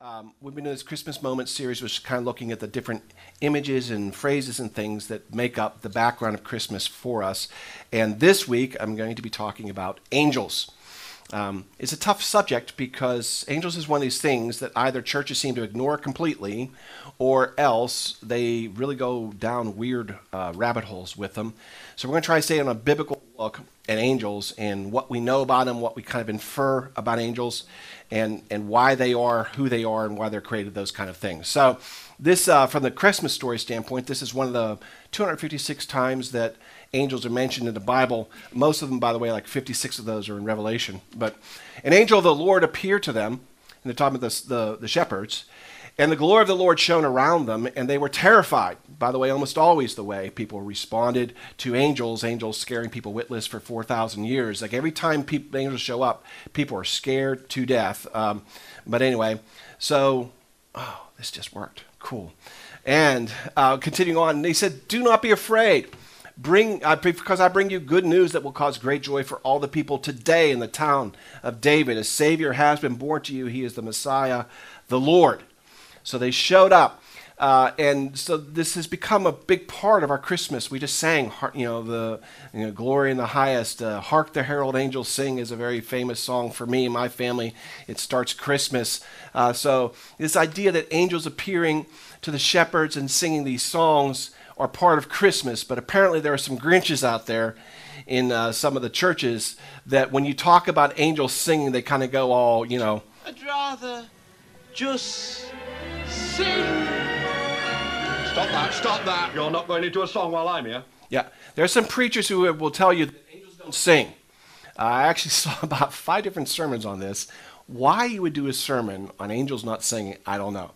Um, we've been doing this Christmas Moments series, which is kind of looking at the different images and phrases and things that make up the background of Christmas for us. And this week, I'm going to be talking about angels. Um, it's a tough subject because angels is one of these things that either churches seem to ignore completely or else they really go down weird uh, rabbit holes with them. So we're going to try to stay on a biblical look at angels and what we know about them, what we kind of infer about angels, and, and why they are who they are and why they're created, those kind of things. So, this, uh, from the Christmas story standpoint, this is one of the 256 times that angels are mentioned in the Bible. Most of them, by the way, like 56 of those are in Revelation. But an angel of the Lord appeared to them, and they're talking about the, the, the shepherds, and the glory of the Lord shone around them, and they were terrified. By the way, almost always the way people responded to angels, angels scaring people witless for 4,000 years. Like every time people, angels show up, people are scared to death. Um, but anyway, so, oh, this just worked. Cool. And uh, continuing on, they said, Do not be afraid. Bring, uh, because I bring you good news that will cause great joy for all the people today in the town of David. A Savior has been born to you. He is the Messiah, the Lord. So they showed up. Uh, and so this has become a big part of our Christmas. We just sang, you know, the you know, glory in the highest. Uh, Hark the herald angels sing is a very famous song for me and my family. It starts Christmas. Uh, so this idea that angels appearing to the shepherds and singing these songs are part of Christmas. But apparently there are some Grinches out there in uh, some of the churches that when you talk about angels singing, they kind of go all, you know. I'd rather just sing. Stop that, stop that. You're not going into a song while I'm here. Yeah, there are some preachers who will tell you that angels don't sing. I actually saw about five different sermons on this. Why you would do a sermon on angels not singing, I don't know.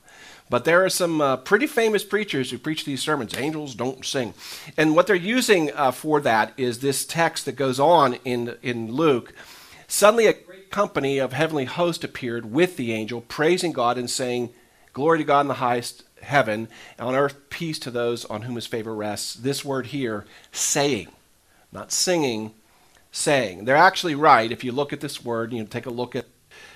But there are some uh, pretty famous preachers who preach these sermons angels don't sing. And what they're using uh, for that is this text that goes on in, in Luke. Suddenly, a great company of heavenly hosts appeared with the angel, praising God and saying, Glory to God in the highest heaven, and on earth peace to those on whom his favor rests. This word here, saying, not singing, saying. They're actually right. If you look at this word, you know, take a look at,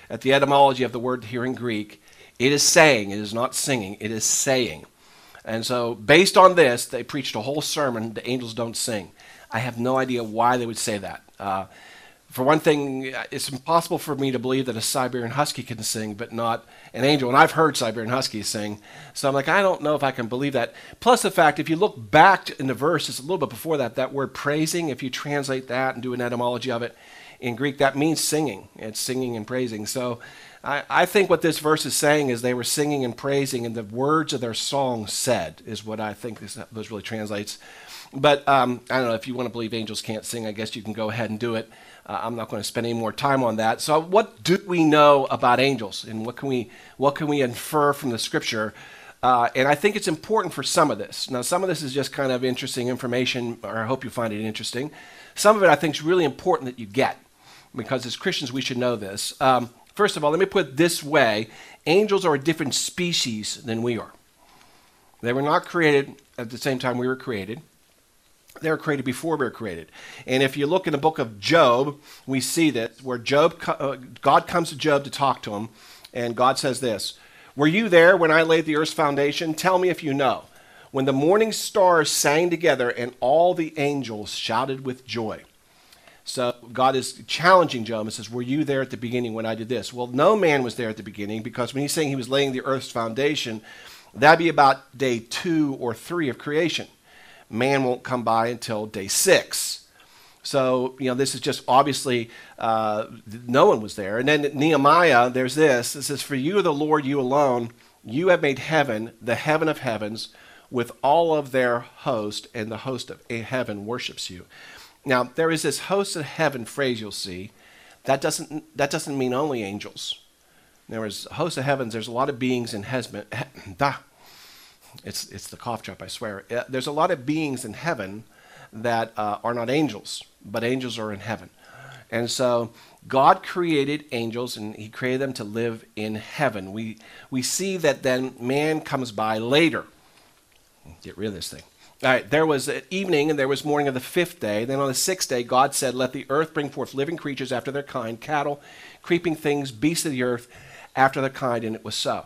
at the etymology of the word here in Greek. It is saying, it is not singing, it is saying. And so, based on this, they preached a whole sermon, The Angels Don't Sing. I have no idea why they would say that. Uh, for one thing, it's impossible for me to believe that a Siberian Husky can sing, but not an angel. And I've heard Siberian Huskies sing. So I'm like, I don't know if I can believe that. Plus, the fact, if you look back in the verse, it's a little bit before that, that word praising, if you translate that and do an etymology of it in Greek, that means singing. It's singing and praising. So I, I think what this verse is saying is they were singing and praising, and the words of their song said, is what I think this, this really translates. But um, I don't know, if you want to believe angels can't sing, I guess you can go ahead and do it. Uh, I'm not going to spend any more time on that. So, what do we know about angels, and what can we what can we infer from the scripture? Uh, and I think it's important for some of this. Now, some of this is just kind of interesting information, or I hope you find it interesting. Some of it I think is really important that you get, because as Christians we should know this. Um, first of all, let me put it this way: angels are a different species than we are. They were not created at the same time we were created. They were created before we were created. And if you look in the book of Job, we see this, where Job, uh, God comes to Job to talk to him, and God says this Were you there when I laid the earth's foundation? Tell me if you know. When the morning stars sang together and all the angels shouted with joy. So God is challenging Job and says, Were you there at the beginning when I did this? Well, no man was there at the beginning because when he's saying he was laying the earth's foundation, that'd be about day two or three of creation man won't come by until day six. So, you know, this is just obviously uh, no one was there. And then Nehemiah, there's this it says, For you, the Lord, you alone, you have made heaven, the heaven of heavens, with all of their host, and the host of heaven worships you. Now, there is this host of heaven phrase you'll see. That doesn't, that doesn't mean only angels. There is a host of heavens, there's a lot of beings in heaven, it's, it's the cough drop, I swear. Uh, there's a lot of beings in heaven that uh, are not angels, but angels are in heaven. And so God created angels and he created them to live in heaven. We, we see that then man comes by later. Get rid of this thing. All right, there was evening and there was morning of the fifth day. Then on the sixth day, God said, Let the earth bring forth living creatures after their kind, cattle, creeping things, beasts of the earth after their kind, and it was so.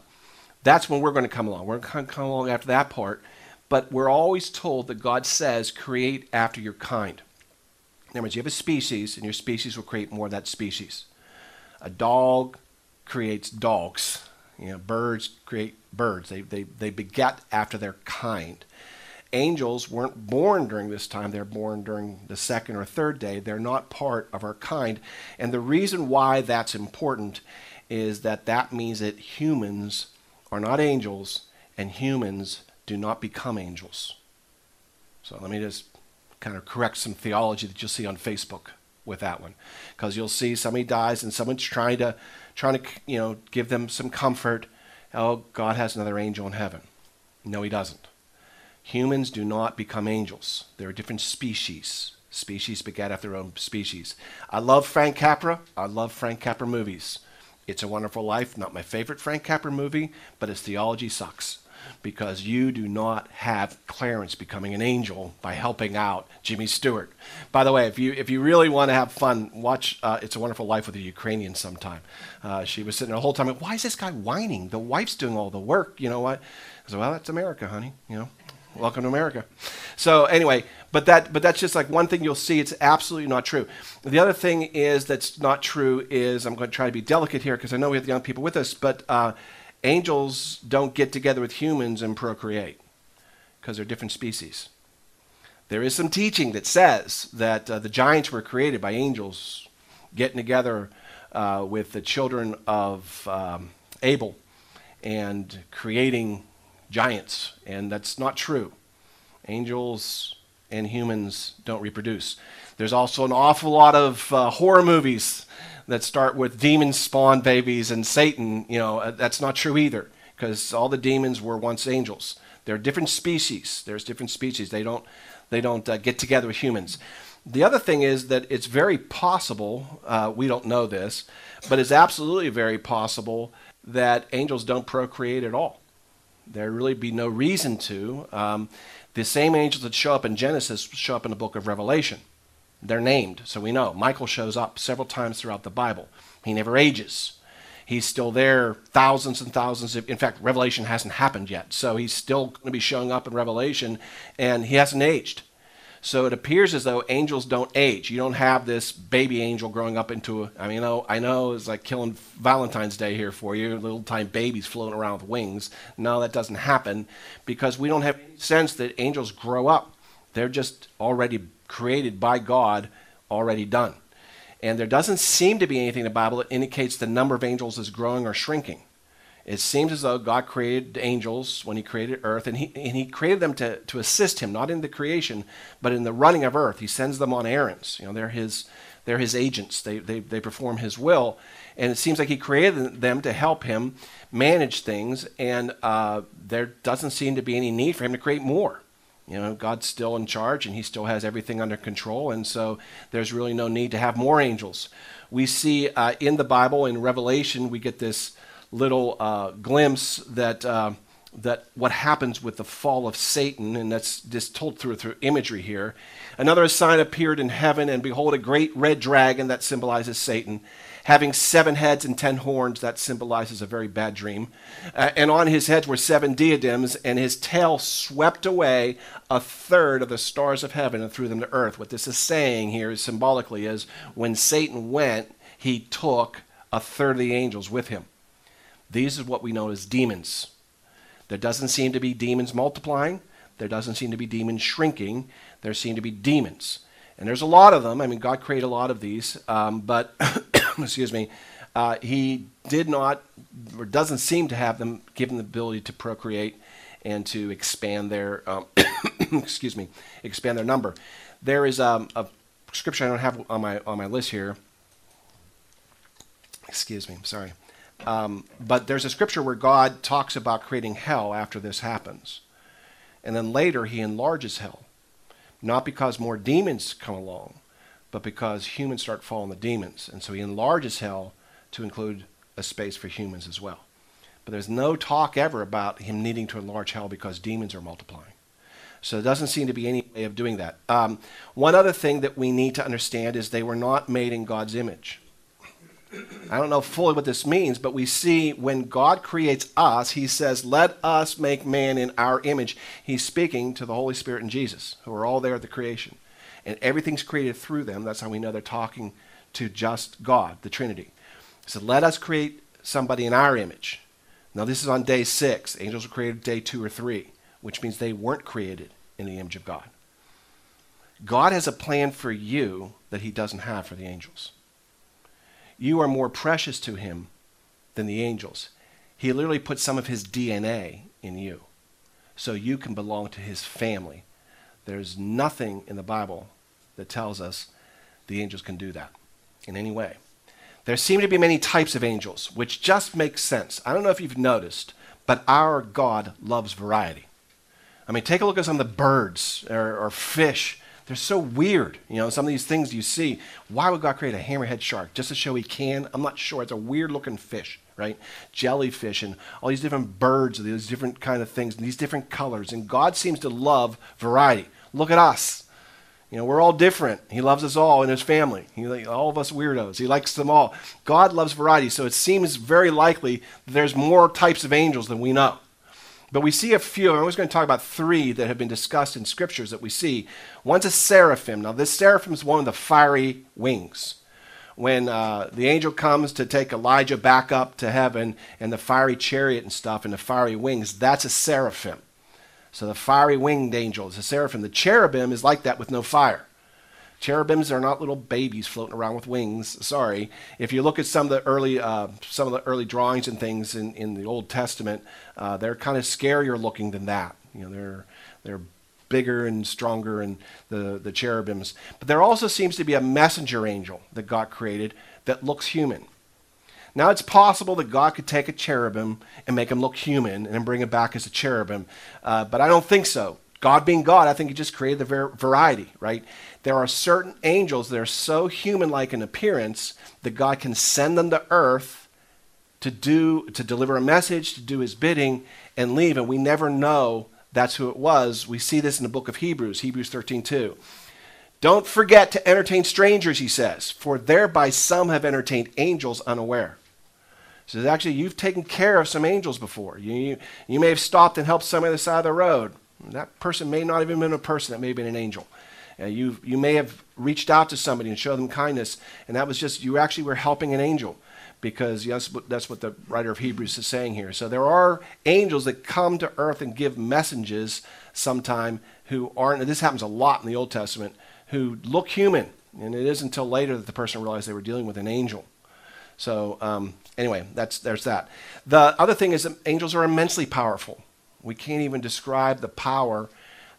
That's when we're going to come along. We're going to come along after that part. But we're always told that God says, create after your kind. In other words, you have a species, and your species will create more of that species. A dog creates dogs. You know, birds create birds. They, they, they beget after their kind. Angels weren't born during this time. They're born during the second or third day. They're not part of our kind. And the reason why that's important is that that means that humans are not angels and humans do not become angels. So let me just kind of correct some theology that you'll see on Facebook with that one, because you'll see somebody dies and someone's trying to trying to you know give them some comfort. Oh, God has another angel in heaven. No, He doesn't. Humans do not become angels. They're a different species. Species beget after their own species. I love Frank Capra. I love Frank Capra movies. It's a Wonderful Life, not my favorite Frank Capra movie, but his theology sucks because you do not have Clarence becoming an angel by helping out Jimmy Stewart. By the way, if you if you really want to have fun, watch uh, It's a Wonderful Life with a Ukrainian sometime. Uh, she was sitting the whole time. Why is this guy whining? The wife's doing all the work. You know what? I said, well, that's America, honey. You know, welcome to America. So anyway, but that but that's just like one thing you'll see. It's absolutely not true. The other thing is that's not true is I'm going to try to be delicate here because I know we have young people with us, but. Uh, Angels don't get together with humans and procreate because they're different species. There is some teaching that says that uh, the giants were created by angels getting together uh, with the children of um, Abel and creating giants, and that's not true. Angels and humans don't reproduce. There's also an awful lot of uh, horror movies that start with demon spawn babies and Satan, you know, uh, that's not true either because all the demons were once angels. They're different species. There's different species. They don't they don't uh, get together with humans. The other thing is that it's very possible, uh, we don't know this, but it's absolutely very possible that angels don't procreate at all. There really be no reason to. Um, the same angels that show up in Genesis show up in the book of Revelation. They're named, so we know. Michael shows up several times throughout the Bible. He never ages. He's still there thousands and thousands of, in fact, Revelation hasn't happened yet. So he's still going to be showing up in Revelation, and he hasn't aged. So it appears as though angels don't age. You don't have this baby angel growing up into a, I mean, I know, it's like killing Valentine's Day here for you, little tiny babies floating around with wings. No, that doesn't happen because we don't have sense that angels grow up. They're just already created by God already done. And there doesn't seem to be anything in the Bible that indicates the number of angels is growing or shrinking. It seems as though God created angels when He created earth, and He, and he created them to, to assist Him, not in the creation, but in the running of earth. He sends them on errands. You know, they're His, they're his agents, they, they, they perform His will. And it seems like He created them to help Him manage things, and uh, there doesn't seem to be any need for Him to create more. You know, God's still in charge and he still has everything under control, and so there's really no need to have more angels. We see uh, in the Bible, in Revelation, we get this little uh, glimpse that. Uh, that what happens with the fall of Satan, and that's just told through through imagery here. Another sign appeared in heaven, and behold, a great red dragon that symbolizes Satan, having seven heads and ten horns, that symbolizes a very bad dream. Uh, and on his heads were seven diadems, and his tail swept away a third of the stars of heaven and threw them to earth. What this is saying here is symbolically is when Satan went, he took a third of the angels with him. These is what we know as demons. There doesn't seem to be demons multiplying. There doesn't seem to be demons shrinking. There seem to be demons. And there's a lot of them. I mean, God created a lot of these, um, but excuse me, uh, he did not or doesn't seem to have them given the ability to procreate and to expand their um, excuse me expand their number. There is um, a scripture I don't have on my on my list here. Excuse me, sorry. Um, but there's a scripture where God talks about creating hell after this happens. And then later he enlarges hell. Not because more demons come along, but because humans start following the demons. And so he enlarges hell to include a space for humans as well. But there's no talk ever about him needing to enlarge hell because demons are multiplying. So there doesn't seem to be any way of doing that. Um, one other thing that we need to understand is they were not made in God's image. I don't know fully what this means, but we see when God creates us, he says, Let us make man in our image. He's speaking to the Holy Spirit and Jesus, who are all there at the creation. And everything's created through them. That's how we know they're talking to just God, the Trinity. He said, Let us create somebody in our image. Now, this is on day six. Angels were created day two or three, which means they weren't created in the image of God. God has a plan for you that he doesn't have for the angels. You are more precious to him than the angels. He literally put some of his DNA in you so you can belong to his family. There's nothing in the Bible that tells us the angels can do that in any way. There seem to be many types of angels, which just makes sense. I don't know if you've noticed, but our God loves variety. I mean, take a look at some of the birds or, or fish they're so weird. You know, some of these things you see. Why would God create a hammerhead shark? Just to show he can? I'm not sure. It's a weird looking fish, right? Jellyfish and all these different birds, these different kind of things, and these different colors. And God seems to love variety. Look at us. You know, we're all different. He loves us all in his family. He, all of us weirdos. He likes them all. God loves variety, so it seems very likely there's more types of angels than we know. But we see a few. I'm always going to talk about three that have been discussed in scriptures that we see. One's a seraphim. Now, this seraphim is one of the fiery wings. When uh, the angel comes to take Elijah back up to heaven and the fiery chariot and stuff and the fiery wings, that's a seraphim. So the fiery winged angel is a seraphim. The cherubim is like that with no fire. Cherubims are not little babies floating around with wings. Sorry. If you look at some of the early, uh, some of the early drawings and things in, in the Old Testament, uh, they're kind of scarier looking than that. You know, they're they're bigger and stronger and the, the cherubims. But there also seems to be a messenger angel that God created that looks human. Now it's possible that God could take a cherubim and make him look human and bring him back as a cherubim, uh, but I don't think so. God being God, I think He just created the ver- variety, right? There are certain angels that are so human like in appearance that God can send them to earth to do to deliver a message, to do his bidding, and leave. And we never know that's who it was. We see this in the book of Hebrews, Hebrews 13 2. Don't forget to entertain strangers, he says, for thereby some have entertained angels unaware. So actually, you've taken care of some angels before. You, you, you may have stopped and helped somebody on the side of the road. That person may not even been a person, that may have been an angel. Uh, you, you may have reached out to somebody and showed them kindness, and that was just, you actually were helping an angel because yes, that's what the writer of Hebrews is saying here. So there are angels that come to earth and give messages sometime who aren't, this happens a lot in the Old Testament, who look human. And it isn't until later that the person realized they were dealing with an angel. So um, anyway, that's, there's that. The other thing is that angels are immensely powerful. We can't even describe the power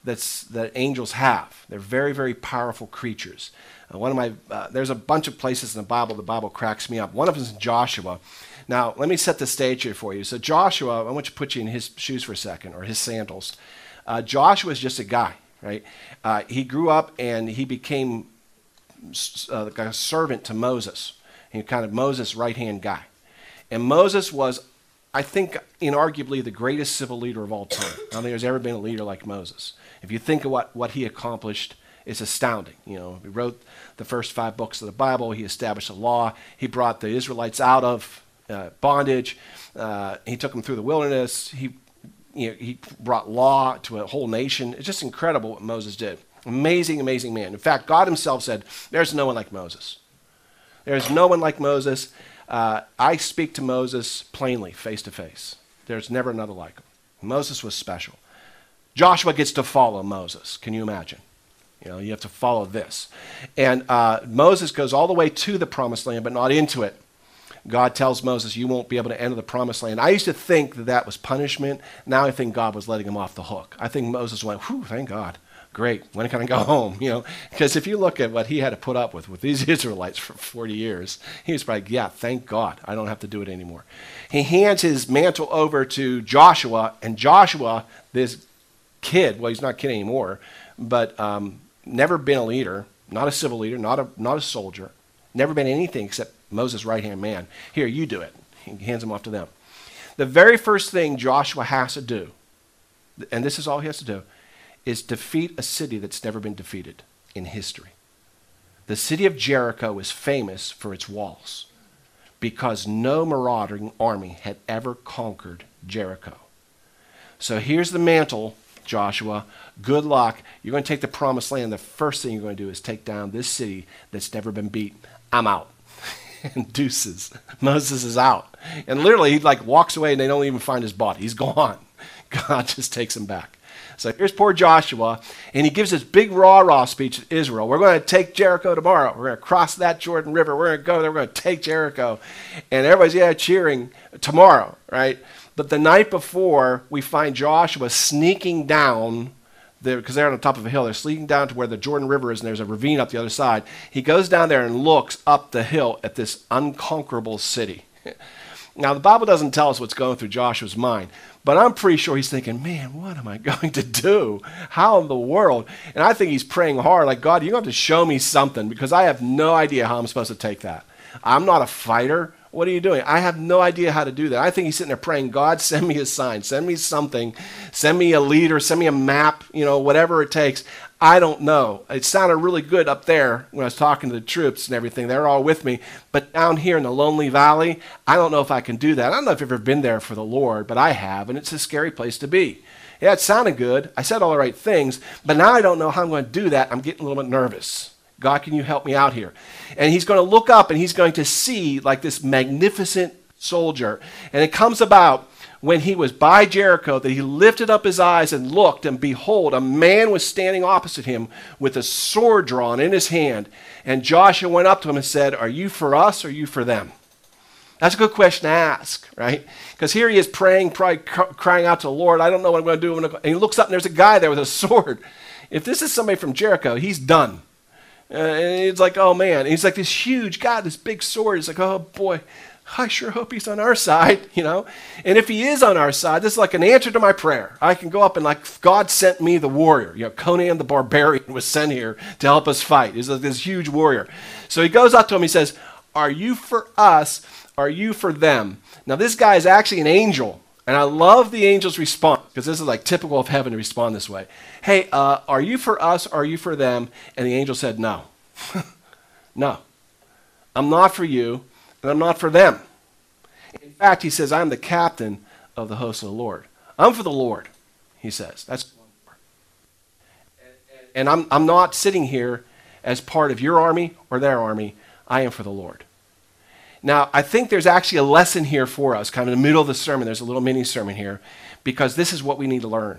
that's, that angels have. They're very, very powerful creatures. Uh, one of my, uh, there's a bunch of places in the Bible the Bible cracks me up. One of them is Joshua. Now, let me set the stage here for you. So, Joshua, I want you to put you in his shoes for a second, or his sandals. Uh, Joshua is just a guy, right? Uh, he grew up and he became uh, a servant to Moses. He kind of Moses' right hand guy. And Moses was I think, inarguably, the greatest civil leader of all time. I don't think there's ever been a leader like Moses. If you think of what, what he accomplished, it's astounding. You know, he wrote the first five books of the Bible. He established a law. He brought the Israelites out of uh, bondage. Uh, he took them through the wilderness. He, you know, he brought law to a whole nation. It's just incredible what Moses did. Amazing, amazing man. In fact, God himself said, There's no one like Moses. There's no one like Moses. Uh, I speak to Moses plainly, face to face. There's never another like him. Moses was special. Joshua gets to follow Moses. Can you imagine? You know, you have to follow this. And uh, Moses goes all the way to the promised land, but not into it. God tells Moses, You won't be able to enter the promised land. I used to think that that was punishment. Now I think God was letting him off the hook. I think Moses went, Whew, thank God great. When can I go home? You know, because if you look at what he had to put up with with these Israelites for 40 years, he was probably, yeah, thank God, I don't have to do it anymore. He hands his mantle over to Joshua, and Joshua, this kid, well, he's not kid anymore, but um, never been a leader, not a civil leader, not a not a soldier, never been anything except Moses' right hand man. Here, you do it. He hands him off to them. The very first thing Joshua has to do, and this is all he has to do, is defeat a city that's never been defeated in history. The city of Jericho is famous for its walls. because no marauding army had ever conquered Jericho. So here's the mantle, Joshua. Good luck. You're going to take the promised land. The first thing you're going to do is take down this city that's never been beat. I'm out. and deuces. Moses is out. And literally, he like walks away and they don't even find his body. He's gone. God just takes him back. So here's poor Joshua, and he gives this big rah rah speech to Israel. We're going to take Jericho tomorrow. We're going to cross that Jordan River. We're going to go there. We're going to take Jericho. And everybody's, yeah, cheering tomorrow, right? But the night before, we find Joshua sneaking down because they're on the top of a hill. They're sneaking down to where the Jordan River is, and there's a ravine up the other side. He goes down there and looks up the hill at this unconquerable city. now, the Bible doesn't tell us what's going through Joshua's mind, but I'm pretty sure he's thinking, man, what am I going to do? How in the world? And I think he's praying hard, like, God, you're going to have to show me something because I have no idea how I'm supposed to take that. I'm not a fighter. What are you doing? I have no idea how to do that. I think he's sitting there praying, God, send me a sign, send me something, send me a leader, send me a map, you know, whatever it takes. I don't know. It sounded really good up there when I was talking to the troops and everything. They're all with me. But down here in the Lonely Valley, I don't know if I can do that. I don't know if you've ever been there for the Lord, but I have, and it's a scary place to be. Yeah, it sounded good. I said all the right things, but now I don't know how I'm going to do that. I'm getting a little bit nervous. God, can you help me out here? And he's going to look up and he's going to see like this magnificent soldier. And it comes about when he was by Jericho that he lifted up his eyes and looked, and behold, a man was standing opposite him with a sword drawn in his hand. And Joshua went up to him and said, Are you for us or are you for them? That's a good question to ask, right? Because here he is praying, probably crying out to the Lord, I don't know what I'm going to do. And he looks up and there's a guy there with a sword. If this is somebody from Jericho, he's done. Uh, and it's like, oh man. And he's like this huge guy, this big sword. It's like, oh boy, I sure hope he's on our side, you know. And if he is on our side, this is like an answer to my prayer. I can go up and like God sent me the warrior. You know, Conan the barbarian was sent here to help us fight. He's like this huge warrior. So he goes up to him. He says, "Are you for us? Are you for them?" Now this guy is actually an angel. And I love the angel's response because this is like typical of heaven to respond this way. Hey, uh, are you for us? Are you for them? And the angel said, No. no. I'm not for you, and I'm not for them. In fact, he says, I'm the captain of the host of the Lord. I'm for the Lord, he says. That's and I'm, I'm not sitting here as part of your army or their army. I am for the Lord. Now, I think there's actually a lesson here for us, kind of in the middle of the sermon. There's a little mini sermon here, because this is what we need to learn.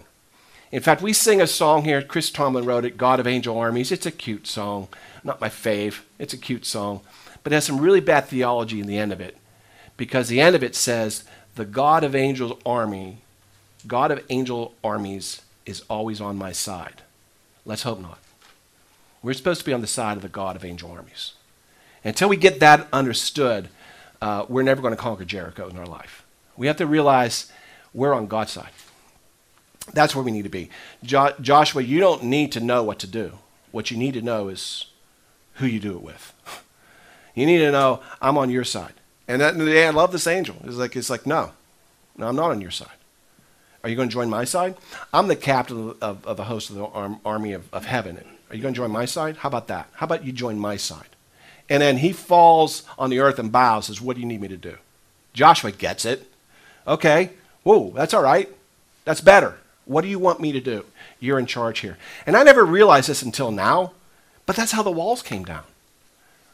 In fact, we sing a song here. Chris Tomlin wrote it, God of Angel Armies. It's a cute song. Not my fave. It's a cute song. But it has some really bad theology in the end of it. Because the end of it says, the God of angel army, God of angel armies is always on my side. Let's hope not. We're supposed to be on the side of the God of angel armies. Until we get that understood, uh, we're never going to conquer Jericho in our life. We have to realize we're on God's side. That's where we need to be. Jo- Joshua, you don't need to know what to do. What you need to know is who you do it with. You need to know I'm on your side. And that, I love this angel. It's like, it's like, no, no, I'm not on your side. Are you going to join my side? I'm the captain of, of the host of the army of, of heaven. Are you going to join my side? How about that? How about you join my side? And then he falls on the earth and bows, says, What do you need me to do? Joshua gets it. Okay, whoa, that's all right. That's better. What do you want me to do? You're in charge here. And I never realized this until now, but that's how the walls came down.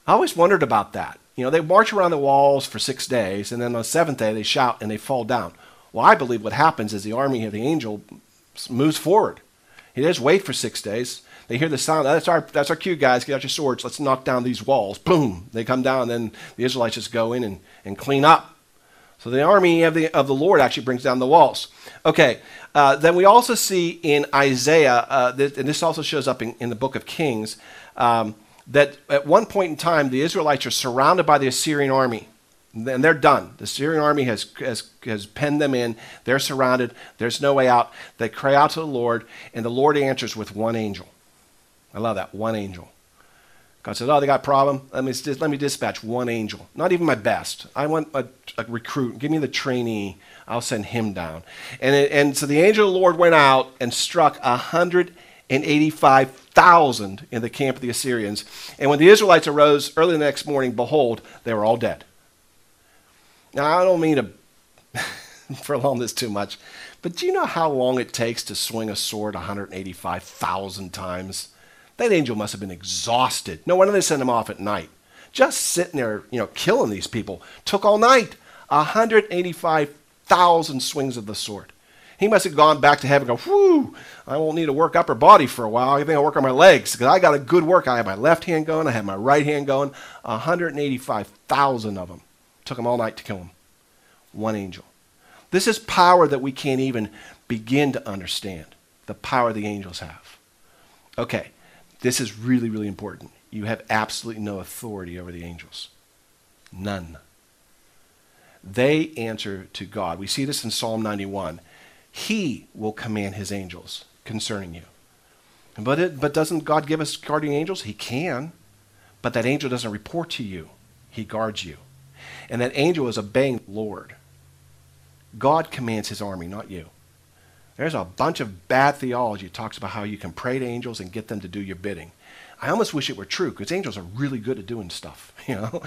I always wondered about that. You know, they march around the walls for six days, and then on the seventh day they shout and they fall down. Well, I believe what happens is the army of the angel moves forward. He just wait for six days. They hear the sound. That's our that's our cue, guys. Get out your swords. Let's knock down these walls. Boom! They come down. Then the Israelites just go in and, and clean up. So the army of the of the Lord actually brings down the walls. Okay. Uh, then we also see in Isaiah, uh, and this also shows up in, in the book of Kings, um, that at one point in time the Israelites are surrounded by the Assyrian army and they're done. The Syrian army has, has, has penned them in. They're surrounded. There's no way out. They cry out to the Lord, and the Lord answers with one angel. I love that. One angel. God says, Oh, they got a problem? Let me, let me dispatch one angel. Not even my best. I want a, a recruit. Give me the trainee. I'll send him down. And, it, and so the angel of the Lord went out and struck 185,000 in the camp of the Assyrians. And when the Israelites arose early the next morning, behold, they were all dead. Now, I don't mean to prolong this too much, but do you know how long it takes to swing a sword 185,000 times? That angel must have been exhausted. No wonder they sent him off at night. Just sitting there, you know, killing these people took all night. 185,000 swings of the sword. He must have gone back to heaven go, whew, I won't need to work upper body for a while. I think I'll work on my legs because I got a good work. I have my left hand going, I have my right hand going. 185,000 of them. Took them all night to kill him. One angel. This is power that we can't even begin to understand. The power the angels have. Okay, this is really, really important. You have absolutely no authority over the angels. None. They answer to God. We see this in Psalm 91. He will command his angels concerning you. But, it, but doesn't God give us guardian angels? He can. But that angel doesn't report to you, he guards you. And that angel is obeying the Lord. God commands his army, not you. There's a bunch of bad theology that talks about how you can pray to angels and get them to do your bidding. I almost wish it were true because angels are really good at doing stuff. You know,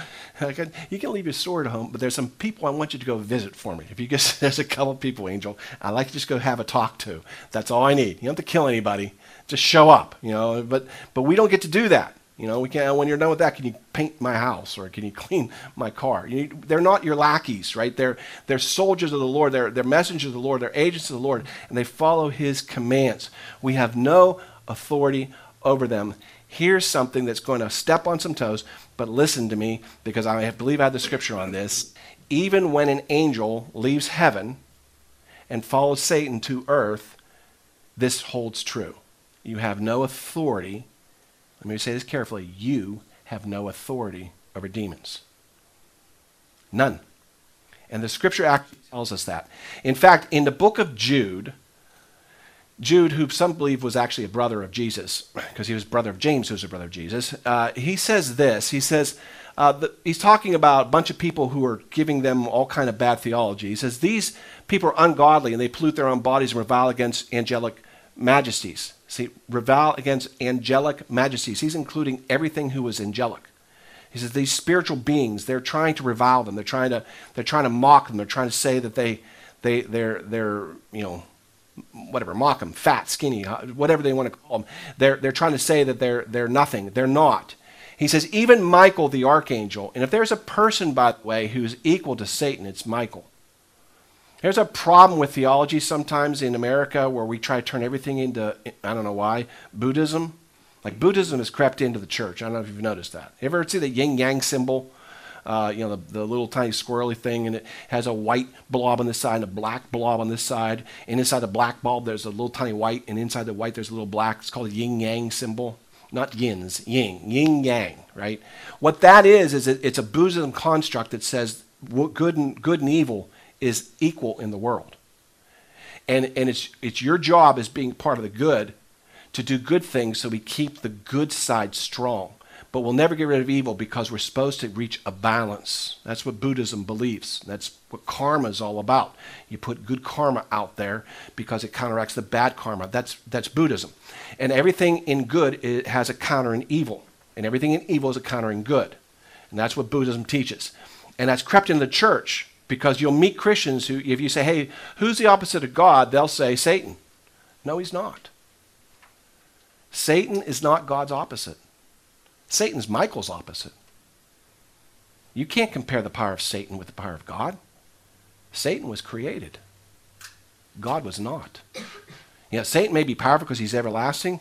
you can leave your sword at home, but there's some people I want you to go visit for me. If you get there's a couple people, angel, I like to just go have a talk to. That's all I need. You don't have to kill anybody. Just show up. You know, but but we don't get to do that. You know, we can when you're done with that, can you paint my house or can you clean my car? You, they're not your lackeys, right? They're they're soldiers of the Lord. They're they're messengers of the Lord. They're agents of the Lord, and they follow His commands. We have no authority over them here's something that's going to step on some toes, but listen to me because I believe I have the scripture on this. Even when an angel leaves heaven and follows Satan to earth, this holds true. You have no authority. Let me say this carefully. You have no authority over demons. None. And the scripture actually tells us that. In fact, in the book of Jude, Jude, who some believe was actually a brother of Jesus, because he was brother of James, who was a brother of Jesus, uh, he says this. He says, uh, the, he's talking about a bunch of people who are giving them all kind of bad theology. He says, these people are ungodly and they pollute their own bodies and revile against angelic majesties. See, revile against angelic majesties. He's including everything who is angelic. He says these spiritual beings, they're trying to revile them. They're trying to, they're trying to mock them. They're trying to say that they, they, they're, they're, you know, whatever, mock them, fat, skinny, whatever they want to call them. They're, they're trying to say that they're, they're nothing. They're not. He says, even Michael the archangel, and if there's a person, by the way, who's equal to Satan, it's Michael. There's a problem with theology sometimes in America where we try to turn everything into, I don't know why, Buddhism. Like Buddhism has crept into the church. I don't know if you've noticed that. You ever see the yin yang symbol? Uh, you know, the, the little tiny squirrely thing, and it has a white blob on this side and a black blob on this side. And inside the black bulb, there's a little tiny white, and inside the white, there's a little black. It's called a yin yang symbol. Not yins, yin, yin yang, right? What that is, is it, it's a Buddhism construct that says good and, good and evil is equal in the world. And, and it's, it's your job as being part of the good to do good things so we keep the good side strong but we'll never get rid of evil because we're supposed to reach a balance. That's what Buddhism believes. That's what karma is all about. You put good karma out there because it counteracts the bad karma. That's, that's Buddhism. And everything in good it has a counter in evil. And everything in evil is a counter in good. And that's what Buddhism teaches. And that's crept into the church because you'll meet Christians who, if you say, hey, who's the opposite of God? They'll say, Satan. No, he's not. Satan is not God's opposite. Satan's Michael's opposite. You can't compare the power of Satan with the power of God. Satan was created. God was not. You know, Satan may be powerful because he's everlasting,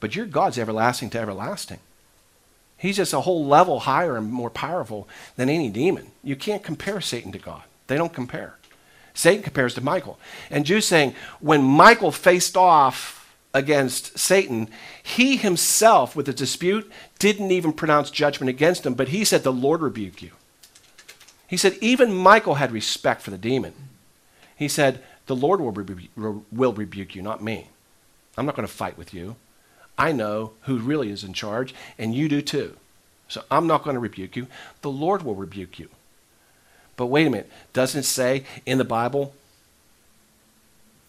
but your God's everlasting to everlasting. He's just a whole level higher and more powerful than any demon. You can't compare Satan to God. They don't compare. Satan compares to Michael. And Jude's saying, when Michael faced off against Satan, he himself, with a dispute, didn't even pronounce judgment against him, but he said, The Lord rebuke you. He said, even Michael had respect for the demon. He said, The Lord will, rebu- will rebuke you, not me. I'm not going to fight with you. I know who really is in charge, and you do too. So I'm not going to rebuke you. The Lord will rebuke you. But wait a minute. Doesn't it say in the Bible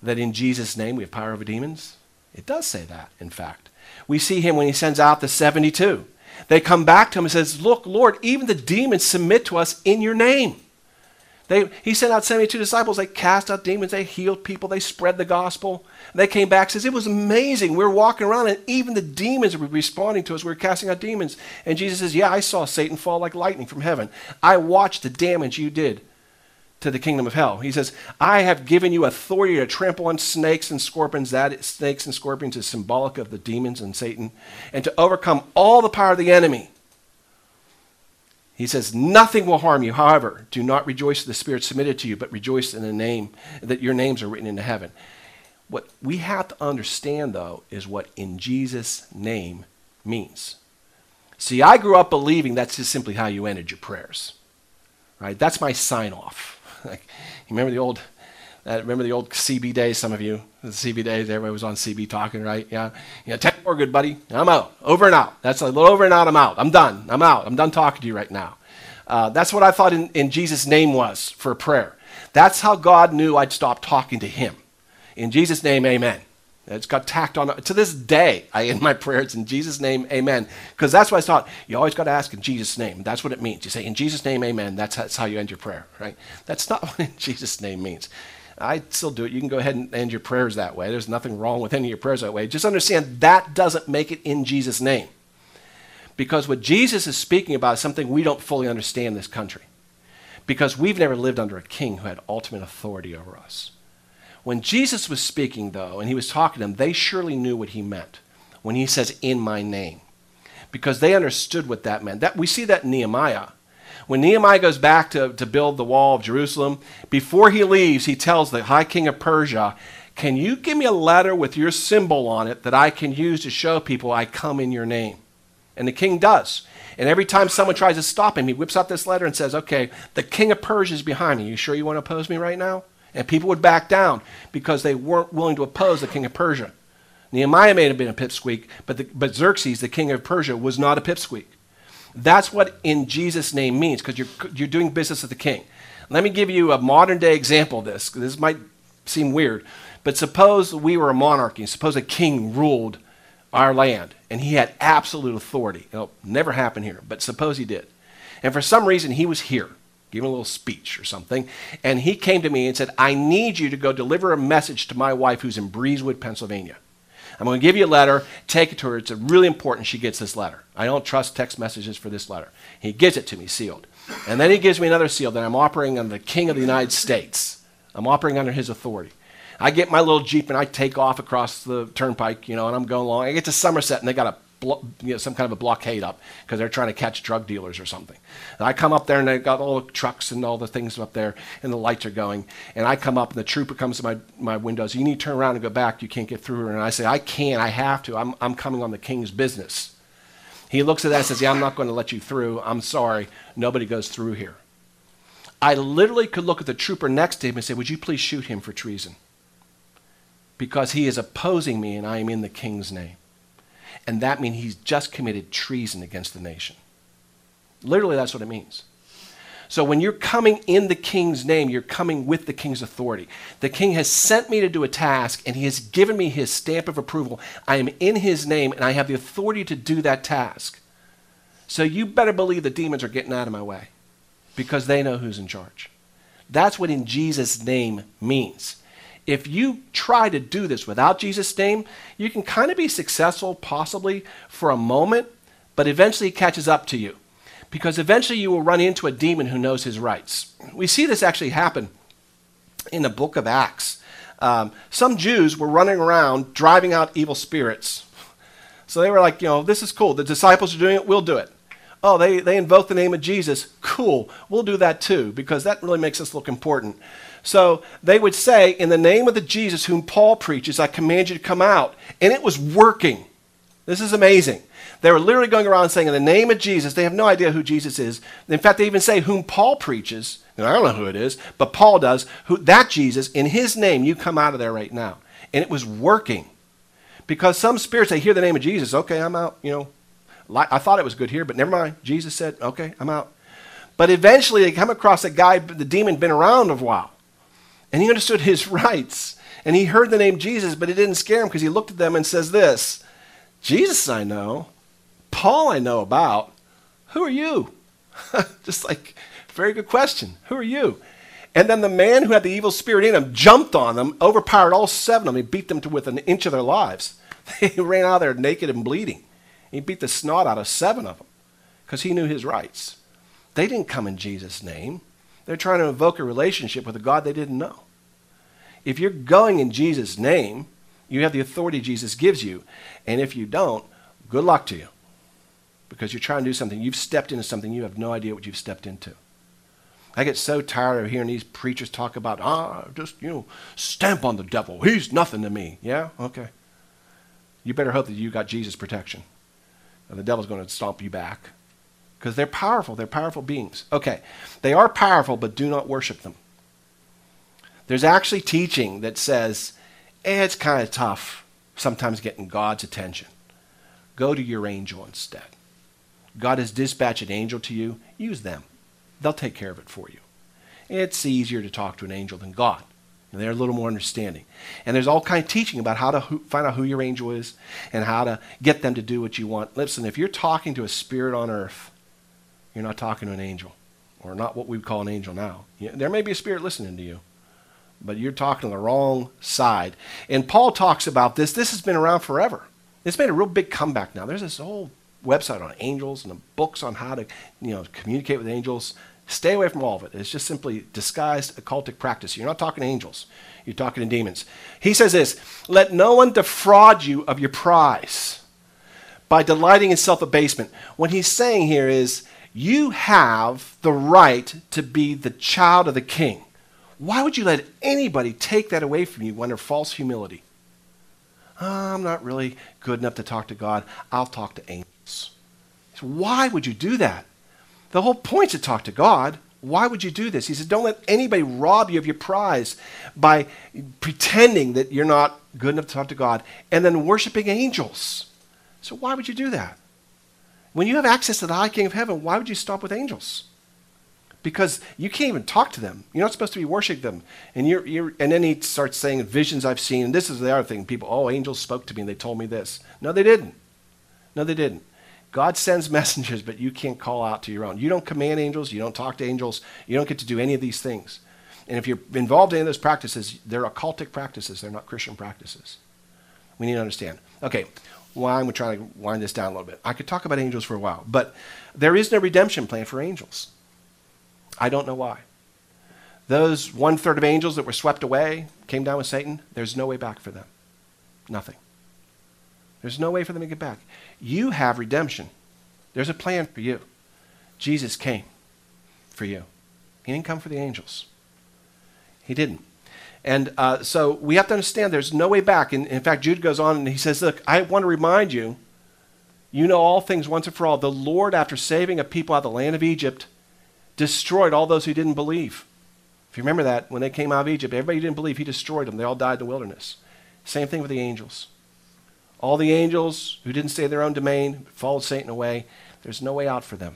that in Jesus' name we have power over demons? It does say that, in fact. We see him when he sends out the 72. They come back to him and says, Look, Lord, even the demons submit to us in your name. They, he sent out 72 disciples. They cast out demons. They healed people. They spread the gospel. They came back says, It was amazing. We were walking around, and even the demons were responding to us. We were casting out demons. And Jesus says, Yeah, I saw Satan fall like lightning from heaven. I watched the damage you did to the kingdom of hell. He says, I have given you authority to trample on snakes and scorpions. That snakes and scorpions is symbolic of the demons and Satan, and to overcome all the power of the enemy. He says, Nothing will harm you. However, do not rejoice the Spirit submitted to you, but rejoice in the name that your names are written into heaven. What we have to understand, though, is what in Jesus' name means. See, I grew up believing that's just simply how you ended your prayers. Right? That's my sign off. like, you remember the old uh, remember the old CB days, some of you? The CB days, everybody was on CB talking, right? Yeah. Yeah, 10 more, good buddy. I'm out. Over and out. That's a little over and out. I'm out. I'm done. I'm out. I'm done talking to you right now. Uh, that's what I thought in, in Jesus' name was for prayer. That's how God knew I'd stop talking to him. In Jesus' name, amen. It's got tacked on. To this day, I end my prayers in Jesus' name, amen. Because that's what I thought. You always got to ask in Jesus' name. That's what it means. You say, in Jesus' name, amen. That's, that's how you end your prayer, right? That's not what in Jesus' name means. I still do it. You can go ahead and end your prayers that way. There's nothing wrong with ending your prayers that way. Just understand that doesn't make it in Jesus' name. Because what Jesus is speaking about is something we don't fully understand in this country. Because we've never lived under a king who had ultimate authority over us. When Jesus was speaking, though, and he was talking to them, they surely knew what he meant when he says, in my name. Because they understood what that meant. That, we see that in Nehemiah. When Nehemiah goes back to, to build the wall of Jerusalem, before he leaves, he tells the high king of Persia, Can you give me a letter with your symbol on it that I can use to show people I come in your name? And the king does. And every time someone tries to stop him, he whips out this letter and says, Okay, the king of Persia is behind me. You sure you want to oppose me right now? And people would back down because they weren't willing to oppose the king of Persia. Nehemiah may have been a pipsqueak, but, the, but Xerxes, the king of Persia, was not a pipsqueak. That's what in Jesus' name means because you're, you're doing business with the king. Let me give you a modern day example of this. This might seem weird, but suppose we were a monarchy. Suppose a king ruled our land and he had absolute authority. It'll never happen here, but suppose he did. And for some reason he was here, giving a little speech or something, and he came to me and said, I need you to go deliver a message to my wife who's in Breezewood, Pennsylvania. I'm going to give you a letter. Take it to her. It's really important she gets this letter. I don't trust text messages for this letter. He gives it to me sealed. And then he gives me another seal that I'm operating under the King of the United States. I'm operating under his authority. I get my little Jeep and I take off across the turnpike, you know, and I'm going along. I get to Somerset and they got a blo- you know, some kind of a blockade up because they're trying to catch drug dealers or something. And I come up there and they've got all the trucks and all the things up there and the lights are going. And I come up and the trooper comes to my, my windows. You need to turn around and go back. You can't get through. And I say, I can't. I have to. I'm, I'm coming on the king's business. He looks at that and says, Yeah, I'm not going to let you through. I'm sorry. Nobody goes through here. I literally could look at the trooper next to him and say, Would you please shoot him for treason? Because he is opposing me and I am in the king's name and that means he's just committed treason against the nation. Literally, that's what it means. So when you're coming in the king's name, you're coming with the king's authority. The king has sent me to do a task, and he has given me his stamp of approval. I am in his name, and I have the authority to do that task. So you better believe the demons are getting out of my way because they know who's in charge. That's what in Jesus' name means if you try to do this without Jesus' name, you can kind of be successful, possibly for a moment, but eventually it catches up to you. Because eventually you will run into a demon who knows his rights. We see this actually happen in the book of Acts. Um, some Jews were running around driving out evil spirits. So they were like, you know, this is cool. The disciples are doing it, we'll do it. Oh, they, they invoke the name of Jesus. Cool. We'll do that too, because that really makes us look important. So they would say, In the name of the Jesus whom Paul preaches, I command you to come out. And it was working. This is amazing. They were literally going around saying, In the name of Jesus, they have no idea who Jesus is. In fact, they even say, Whom Paul preaches. And I don't know who it is, but Paul does. Who, that Jesus, in his name, you come out of there right now. And it was working. Because some spirits, they hear the name of Jesus. Okay, I'm out. You know, I thought it was good here, but never mind. Jesus said, Okay, I'm out. But eventually they come across a guy, the demon, been around a while and he understood his rights. And he heard the name Jesus, but it didn't scare him because he looked at them and says this Jesus I know, Paul I know about. Who are you? Just like, very good question. Who are you? And then the man who had the evil spirit in him jumped on them, overpowered all seven of them. He beat them to within an inch of their lives. They ran out of there naked and bleeding. He beat the snot out of seven of them because he knew his rights. They didn't come in Jesus' name. They're trying to invoke a relationship with a God they didn't know. If you're going in Jesus' name, you have the authority Jesus gives you. And if you don't, good luck to you. Because you're trying to do something. You've stepped into something you have no idea what you've stepped into. I get so tired of hearing these preachers talk about, ah, just, you know, stamp on the devil. He's nothing to me. Yeah? Okay. You better hope that you got Jesus' protection. And the devil's going to stomp you back. Because they're powerful. They're powerful beings. Okay. They are powerful, but do not worship them. There's actually teaching that says eh, it's kind of tough sometimes getting God's attention. Go to your angel instead. God has dispatched an angel to you. Use them. They'll take care of it for you. It's easier to talk to an angel than God. And they're a little more understanding. And there's all kind of teaching about how to find out who your angel is and how to get them to do what you want. Listen, if you're talking to a spirit on earth, you're not talking to an angel, or not what we would call an angel now. There may be a spirit listening to you, but you're talking to the wrong side. And Paul talks about this. This has been around forever. It's made a real big comeback now. There's this whole website on angels and books on how to, you know, communicate with angels. Stay away from all of it. It's just simply disguised occultic practice. You're not talking to angels. You're talking to demons. He says this, let no one defraud you of your prize by delighting in self-abasement. What he's saying here is you have the right to be the child of the king. Why would you let anybody take that away from you under false humility? Oh, I'm not really good enough to talk to God. I'll talk to angels. So why would you do that? The whole point's to talk to God. Why would you do this? He said, Don't let anybody rob you of your prize by pretending that you're not good enough to talk to God and then worshiping angels. So why would you do that? When you have access to the high king of heaven, why would you stop with angels? Because you can't even talk to them. You're not supposed to be worshiping them. And, you're, you're, and then he starts saying, Visions I've seen. And this is the other thing. People, oh, angels spoke to me and they told me this. No, they didn't. No, they didn't. God sends messengers, but you can't call out to your own. You don't command angels. You don't talk to angels. You don't get to do any of these things. And if you're involved in any of those practices, they're occultic practices. They're not Christian practices. We need to understand. Okay, why I'm trying to wind this down a little bit. I could talk about angels for a while, but there is no redemption plan for angels. I don't know why. Those one third of angels that were swept away, came down with Satan, there's no way back for them. Nothing. There's no way for them to get back. You have redemption. There's a plan for you. Jesus came for you. He didn't come for the angels. He didn't. And uh, so we have to understand there's no way back. And in fact, Jude goes on and he says, Look, I want to remind you, you know all things once and for all. The Lord, after saving a people out of the land of Egypt, destroyed all those who didn't believe. If you remember that, when they came out of Egypt, everybody didn't believe, he destroyed them. They all died in the wilderness. Same thing with the angels. All the angels who didn't stay in their own domain, followed Satan away, there's no way out for them.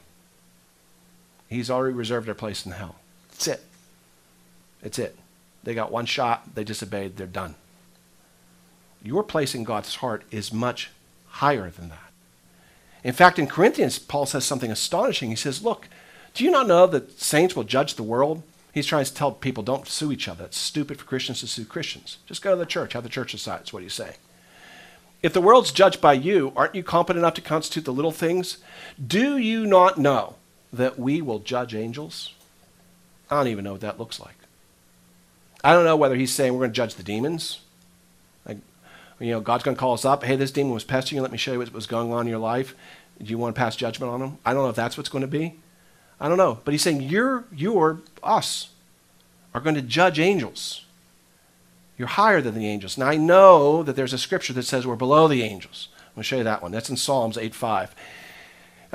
He's already reserved their place in hell. That's it. That's it. They got one shot, they disobeyed, they're done. Your place in God's heart is much higher than that. In fact, in Corinthians, Paul says something astonishing. He says, Look, do you not know that saints will judge the world? He's trying to tell people don't sue each other. It's stupid for Christians to sue Christians. Just go to the church, have the church decide. That's what he's saying. If the world's judged by you, aren't you competent enough to constitute the little things? Do you not know that we will judge angels? I don't even know what that looks like. I don't know whether he's saying we're going to judge the demons. Like, you know, God's going to call us up. Hey, this demon was pestering you. Let me show you what was going on in your life. Do you want to pass judgment on him? I don't know if that's what's going to be. I don't know. But he's saying you're, you're, us, are going to judge angels. You're higher than the angels. Now, I know that there's a scripture that says we're below the angels. I'm going to show you that one. That's in Psalms 8.5.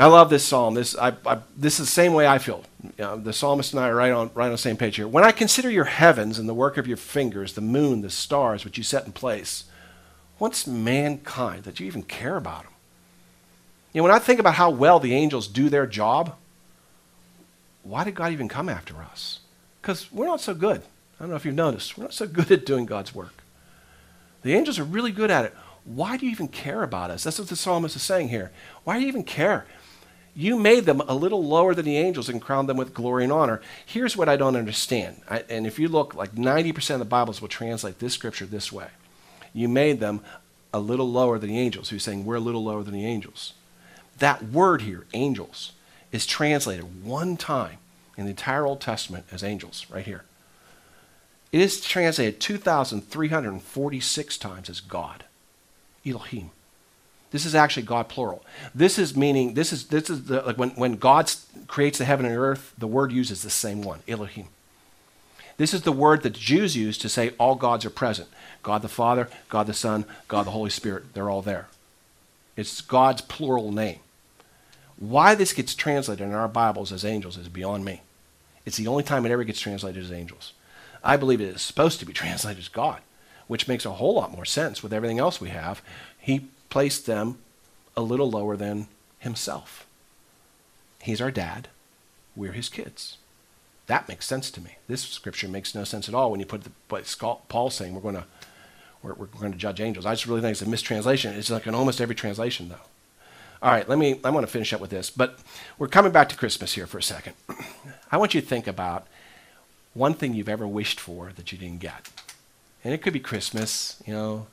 I love this psalm. This, I, I, this is the same way I feel. You know, the psalmist and I are right on, right on the same page here. When I consider your heavens and the work of your fingers, the moon, the stars, which you set in place, what's mankind that you even care about them? You know, when I think about how well the angels do their job, why did God even come after us? Because we're not so good. I don't know if you've noticed. We're not so good at doing God's work. The angels are really good at it. Why do you even care about us? That's what the psalmist is saying here. Why do you even care? You made them a little lower than the angels and crowned them with glory and honor. Here's what I don't understand. I, and if you look, like 90% of the Bibles will translate this scripture this way You made them a little lower than the angels. Who's saying we're a little lower than the angels? That word here, angels, is translated one time in the entire Old Testament as angels, right here. It is translated 2,346 times as God, Elohim. This is actually God plural. This is meaning this is this is the, like when when God creates the heaven and earth, the word uses the same one, Elohim. This is the word that the Jews use to say all gods are present. God the Father, God the Son, God the Holy Spirit. They're all there. It's God's plural name. Why this gets translated in our Bibles as angels is beyond me. It's the only time it ever gets translated as angels. I believe it is supposed to be translated as God, which makes a whole lot more sense with everything else we have. He placed them a little lower than himself. He's our dad. We're his kids. That makes sense to me. This scripture makes no sense at all when you put the, what Paul's saying we're going to we're, we're going to judge angels. I just really think it's a mistranslation. It's like in almost every translation, though. All right, let me. I want to finish up with this, but we're coming back to Christmas here for a second. I want you to think about one thing you've ever wished for that you didn't get, and it could be Christmas. You know,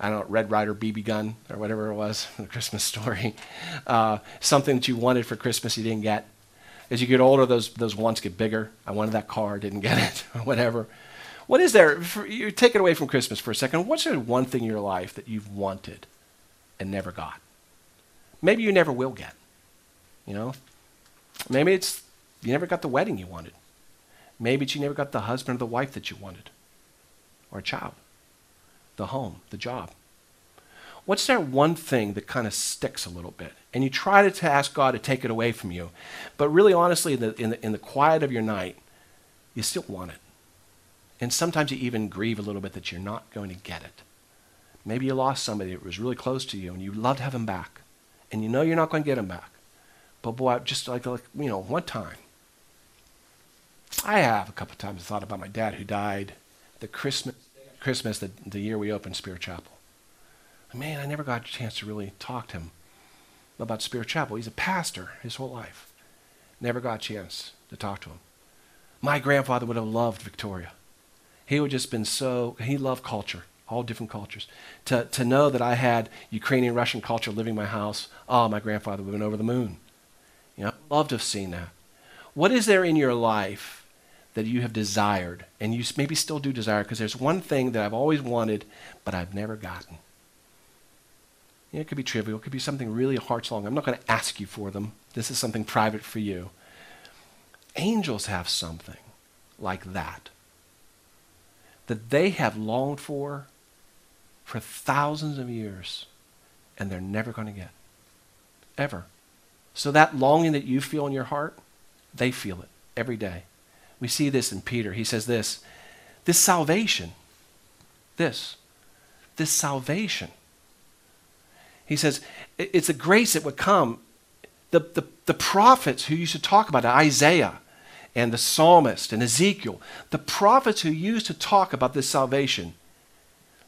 I don't know, Red Ryder BB gun or whatever it was, the Christmas story. Uh, something that you wanted for Christmas you didn't get. As you get older, those, those wants get bigger. I wanted that car, didn't get it, or whatever. What is there, for, you take it away from Christmas for a second, what's there one thing in your life that you've wanted and never got? Maybe you never will get, you know? Maybe it's you never got the wedding you wanted. Maybe it's you never got the husband or the wife that you wanted, or a child the home, the job. What's that one thing that kind of sticks a little bit? And you try to ask God to take it away from you, but really honestly, in the, in the, in the quiet of your night, you still want it. And sometimes you even grieve a little bit that you're not going to get it. Maybe you lost somebody that was really close to you and you'd love to have him back. And you know you're not going to get him back. But boy, just like, like you know, one time. I have a couple times thought about my dad who died the Christmas Christmas, the, the year we opened Spirit Chapel. Man, I never got a chance to really talk to him about Spirit Chapel. He's a pastor his whole life. Never got a chance to talk to him. My grandfather would have loved Victoria. He would just been so, he loved culture, all different cultures. To, to know that I had Ukrainian Russian culture living in my house, oh, my grandfather would have been over the moon. You know, I'd love to have seen that. What is there in your life that you have desired, and you maybe still do desire, because there's one thing that I've always wanted, but I've never gotten. It could be trivial, it could be something really heart's long. I'm not going to ask you for them. This is something private for you. Angels have something like that that they have longed for for thousands of years, and they're never going to get. Ever. So that longing that you feel in your heart, they feel it every day. We see this in Peter. He says this this salvation, this, this salvation. He says it's a grace that would come. The, the, the prophets who used to talk about it, Isaiah and the psalmist and Ezekiel, the prophets who used to talk about this salvation,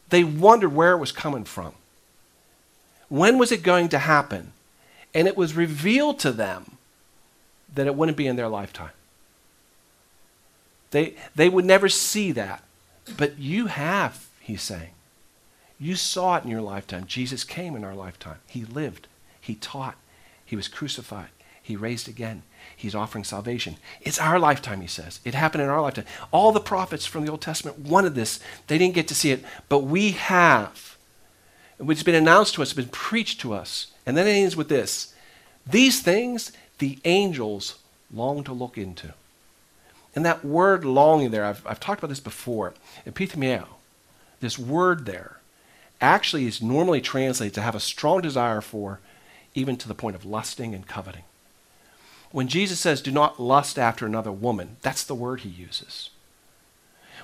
they wondered where it was coming from. When was it going to happen? And it was revealed to them that it wouldn't be in their lifetime. They, they would never see that. But you have, he's saying. You saw it in your lifetime. Jesus came in our lifetime. He lived. He taught. He was crucified. He raised again. He's offering salvation. It's our lifetime, he says. It happened in our lifetime. All the prophets from the Old Testament wanted this. They didn't get to see it, but we have. It's been announced to us, it's been preached to us. And then it ends with this These things the angels long to look into. And that word longing there, I've, I've talked about this before. Epithumeo, this word there, actually is normally translated to have a strong desire for, even to the point of lusting and coveting. When Jesus says, do not lust after another woman, that's the word he uses.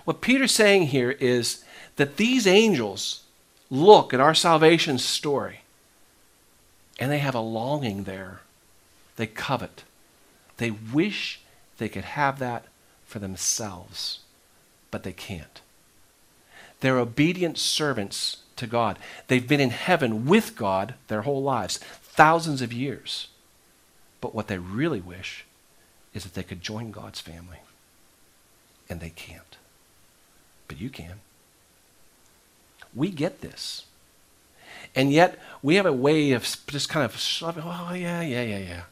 What Peter's saying here is that these angels look at our salvation story and they have a longing there. They covet. They wish they could have that for themselves, but they can't. They're obedient servants to God. They've been in heaven with God their whole lives, thousands of years. But what they really wish is that they could join God's family. And they can't. But you can. We get this. And yet, we have a way of just kind of shoving, oh, yeah, yeah, yeah, yeah.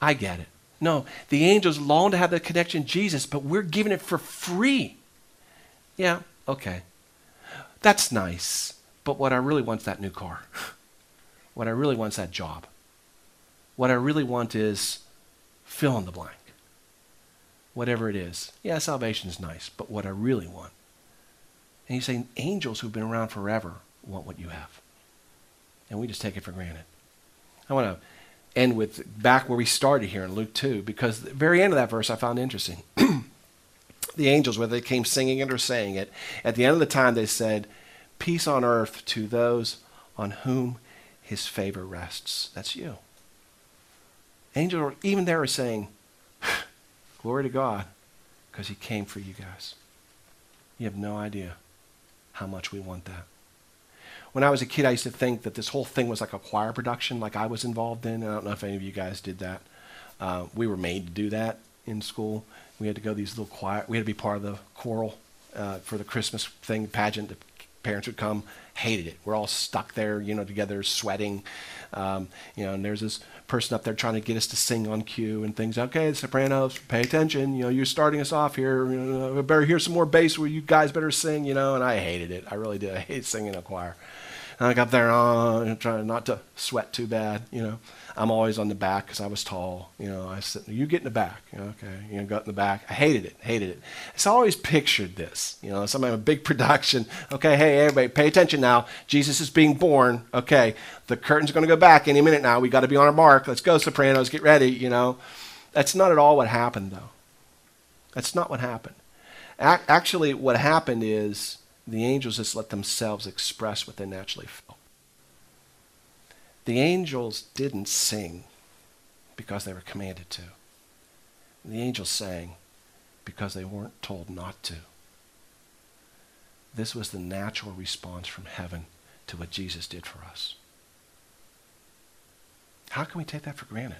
I get it. No, the angels long to have the connection to Jesus, but we're giving it for free. Yeah, okay. That's nice. But what I really want is that new car. what I really want is that job. What I really want is fill in the blank. Whatever it is. Yeah, salvation is nice, but what I really want. And he's saying angels who've been around forever want what you have. And we just take it for granted. I want to end with back where we started here in Luke 2, because the very end of that verse I found interesting. the angels, whether they came singing it or saying it, at the end of the time they said, Peace on earth to those on whom his favor rests. That's you. Angels, even there, are saying, Glory to God, because he came for you guys. You have no idea how much we want that. When I was a kid, I used to think that this whole thing was like a choir production, like I was involved in. I don't know if any of you guys did that. Uh, we were made to do that in school. We had to go these little choir. We had to be part of the choral uh, for the Christmas thing pageant. The parents would come. Hated it. We're all stuck there, you know, together, sweating. Um, you know, and there's this person up there trying to get us to sing on cue and things. Okay, sopranos, pay attention. You know, you're starting us off here. You know, better hear some more bass where you guys better sing. You know, and I hated it. I really did. I hate singing in a choir. I got there, uh, trying not to sweat too bad. You know, I'm always on the back because I was tall. You know, I said, "You get in the back." Okay, you know, got in the back. I hated it, hated it. So I always pictured this. You know, somebody a big production. Okay, hey everybody, pay attention now. Jesus is being born. Okay, the curtain's going to go back any minute now. We got to be on our mark. Let's go, Sopranos. Get ready. You know, that's not at all what happened though. That's not what happened. Actually, what happened is the angels just let themselves express what they naturally felt. The angels didn't sing because they were commanded to. The angels sang because they weren't told not to. This was the natural response from heaven to what Jesus did for us. How can we take that for granted?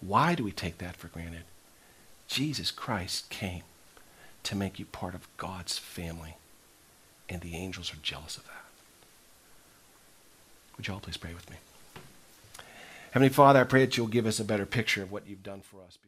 Why do we take that for granted? Jesus Christ came to make you part of God's family and the angels are jealous of that. Would you all please pray with me? Heavenly Father, I pray that you'll give us a better picture of what you've done for us.